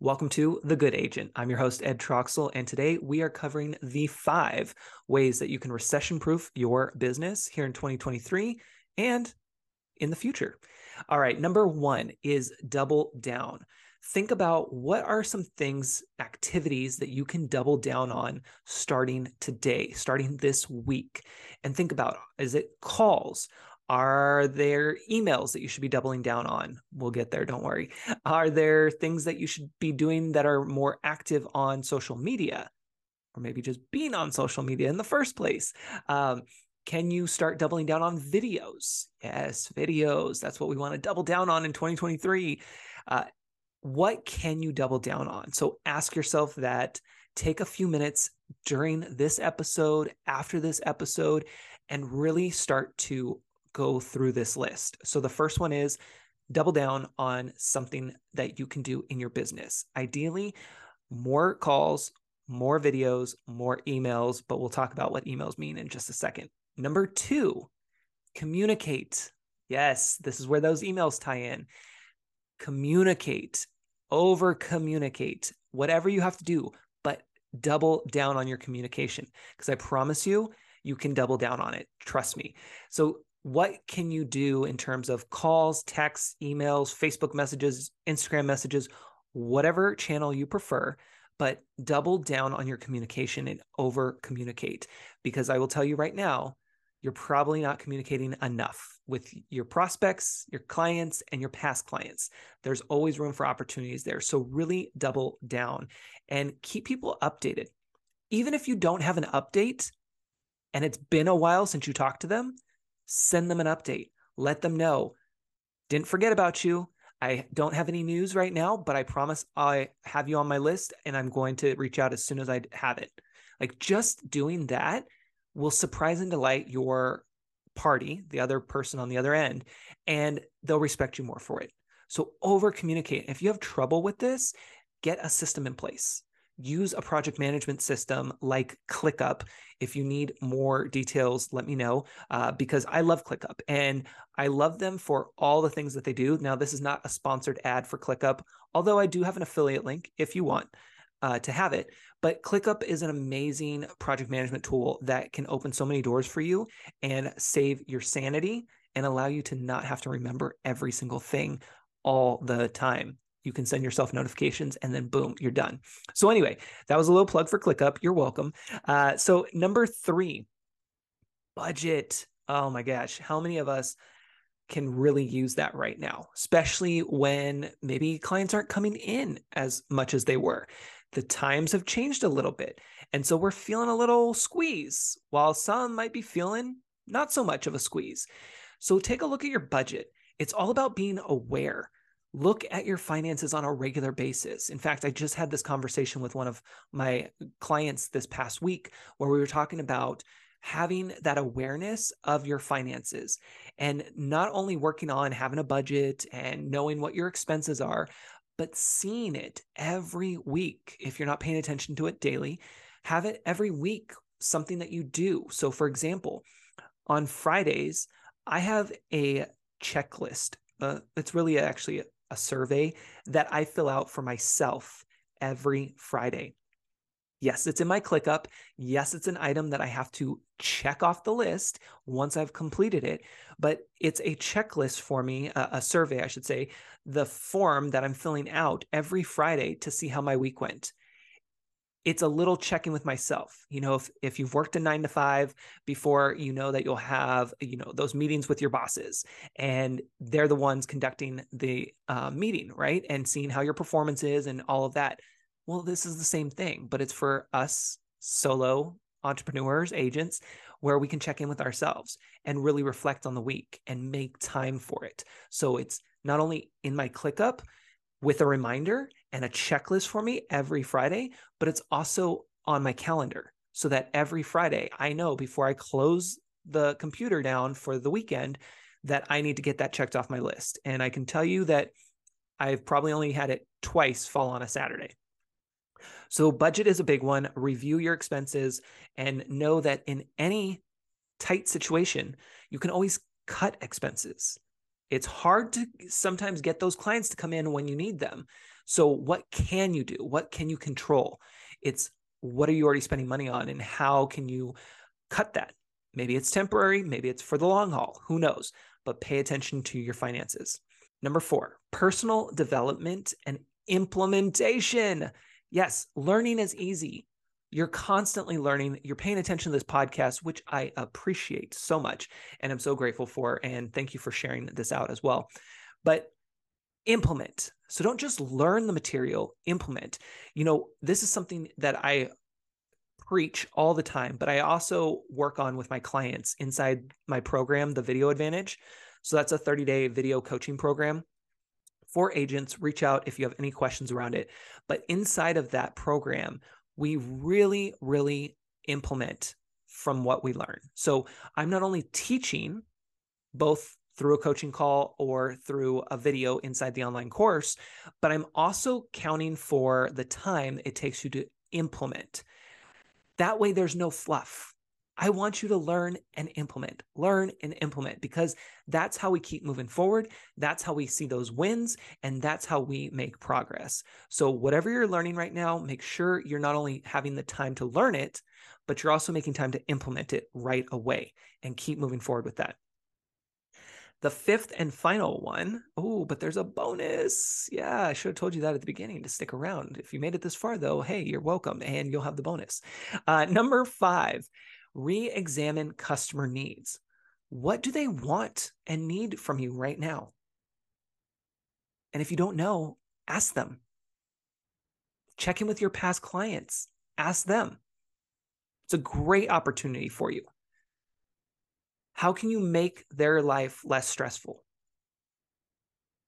Welcome to The Good Agent. I'm your host, Ed Troxel, and today we are covering the five ways that you can recession proof your business here in 2023 and in the future. All right, number one is double down. Think about what are some things, activities that you can double down on starting today, starting this week. And think about is it calls? Are there emails that you should be doubling down on? We'll get there, don't worry. Are there things that you should be doing that are more active on social media? Or maybe just being on social media in the first place. Um, can you start doubling down on videos? Yes, videos. That's what we want to double down on in 2023. Uh, what can you double down on? So ask yourself that. Take a few minutes during this episode, after this episode, and really start to go through this list. So the first one is double down on something that you can do in your business. Ideally, more calls, more videos, more emails, but we'll talk about what emails mean in just a second. Number two, communicate. Yes, this is where those emails tie in. Communicate, over communicate, whatever you have to do, but double down on your communication because I promise you, you can double down on it. Trust me. So what can you do in terms of calls, texts, emails, Facebook messages, Instagram messages, whatever channel you prefer, but double down on your communication and over communicate. Because I will tell you right now, you're probably not communicating enough with your prospects, your clients, and your past clients. There's always room for opportunities there. So, really double down and keep people updated. Even if you don't have an update and it's been a while since you talked to them, send them an update. Let them know. Didn't forget about you. I don't have any news right now, but I promise I have you on my list and I'm going to reach out as soon as I have it. Like just doing that will surprise and delight your party, the other person on the other end, and they'll respect you more for it. So over communicate. If you have trouble with this, get a system in place use a project management system like ClickUp. If you need more details, let me know uh, because I love ClickUp and I love them for all the things that they do. Now, this is not a sponsored ad for ClickUp, although I do have an affiliate link if you want uh, to have it. But ClickUp is an amazing project management tool that can open so many doors for you and save your sanity and allow you to not have to remember every single thing all the time you can send yourself notifications and then boom you're done. So anyway that was a little plug for clickup. You're welcome. Uh, so number three budget. Oh my gosh how many of us can really use that right now especially when maybe clients aren't coming in as much as they were. The times have changed a little bit and so we're feeling a little squeeze while some might be feeling not so much of a squeeze. So take a look at your budget. It's all about being aware look at your finances on a regular basis. In fact, I just had this conversation with one of my clients this past week where we were talking about having that awareness of your finances and not only working on having a budget and knowing what your expenses are, but seeing it every week. If you're not paying attention to it daily, have it every week, something that you do. So, for example, on Fridays, I have a checklist. Uh, it's really actually a survey that I fill out for myself every Friday. Yes, it's in my ClickUp. Yes, it's an item that I have to check off the list once I've completed it, but it's a checklist for me, a, a, survey, I should say, the form that I'm filling out every Friday to see how my week went it's a little checking with myself you know if, if you've worked a nine to five before you know that you'll have you know those meetings with your bosses and they're the ones conducting the uh, meeting right? And seeing how your performance is and all of that. Well this is the same thing but it's for us solo entrepreneurs agents where we can check in with ourselves and really reflect on the week and make time for it. So it's not only in my ClickUp with a reminder and a checklist for me every Friday, but it's also on my calendar so that every Friday I know before I close the computer down for the weekend that I need to get that checked off my list. And I can tell you that I've probably only had it twice fall on a Saturday. So, budget is a big one. Review your expenses and know that in any tight situation, you can always cut expenses. It's hard to sometimes get those clients to come in when you need them. So, what can you do? What can you control? It's what are you already spending money on and how can you cut that? Maybe it's temporary, maybe it's for the long haul, who knows? But pay attention to your finances. Number four, personal development and implementation. Yes, learning is easy. You're constantly learning. You're paying attention to this podcast, which I appreciate so much and I'm so grateful for. And thank you for sharing this out as well. But implement. So don't just learn the material, implement. You know, this is something that I preach all the time, but I also work on with my clients inside my program, the Video Advantage. So that's a 30 day video coaching program for agents. Reach out if you have any questions around it. But inside of that program, we really, really implement from what we learn. So I'm not only teaching both through a coaching call or through a video inside the online course, but I'm also counting for the time it takes you to implement. That way, there's no fluff. I want you to learn and implement, learn and implement, because that's how we keep moving forward. That's how we see those wins, and that's how we make progress. So, whatever you're learning right now, make sure you're not only having the time to learn it, but you're also making time to implement it right away and keep moving forward with that. The fifth and final one. Oh, but there's a bonus. Yeah, I should have told you that at the beginning to stick around. If you made it this far, though, hey, you're welcome and you'll have the bonus. Uh, number five, re examine customer needs. What do they want and need from you right now? And if you don't know, ask them. Check in with your past clients, ask them. It's a great opportunity for you. How can you make their life less stressful?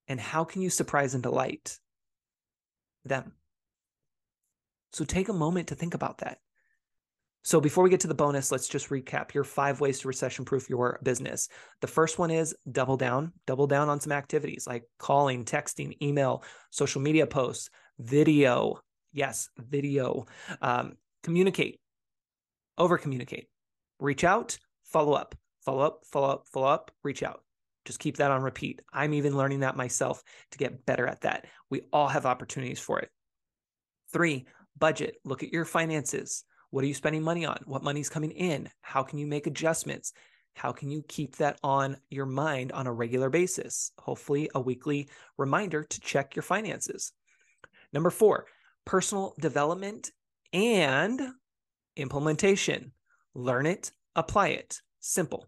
And how can you surprise and delight them? So take a moment to think about that. So before we get to the bonus, let's just recap your five ways to recession proof your business. The first one is double down, double down on some activities like calling, texting, email, social media posts, video. Yes, video. Um, communicate, over communicate, reach out, follow up follow up, follow up, follow up, reach out. Just keep that on repeat. I'm even learning that myself to get better at that. We all have opportunities for it. Three, budget. Look at your finances. What are you spending money on? What money's coming in? How can you make adjustments? How can you keep that on your mind on a regular basis? Hopefully, a weekly reminder to check your finances. Number four, personal development and implementation. Learn it, apply it. Simple.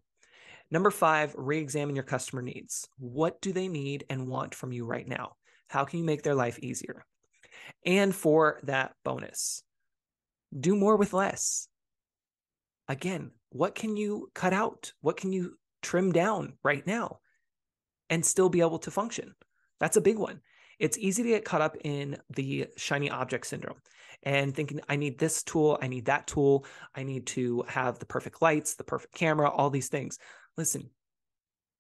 Number five, re examine your customer needs. What do they need and want from you right now? How can you make their life easier? And for that bonus, do more with less. Again, what can you cut out? What can you trim down right now and still be able to function? That's a big one. It's easy to get caught up in the shiny object syndrome and thinking, I need this tool, I need that tool, I need to have the perfect lights, the perfect camera, all these things. Listen,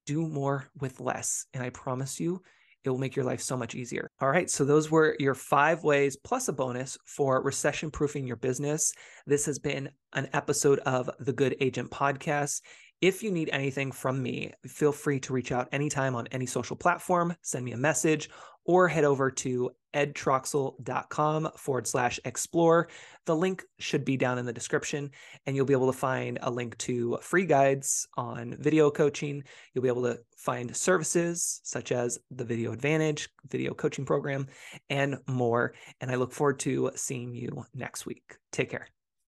do more with less. And I promise you, it will make your life so much easier. All right. So, those were your five ways plus a bonus for recession proofing your business. This has been an episode of the Good Agent Podcast. If you need anything from me, feel free to reach out anytime on any social platform, send me a message, or head over to edtroxel.com forward slash explore. The link should be down in the description, and you'll be able to find a link to free guides on video coaching. You'll be able to find services such as the Video Advantage, video coaching program, and more. And I look forward to seeing you next week. Take care.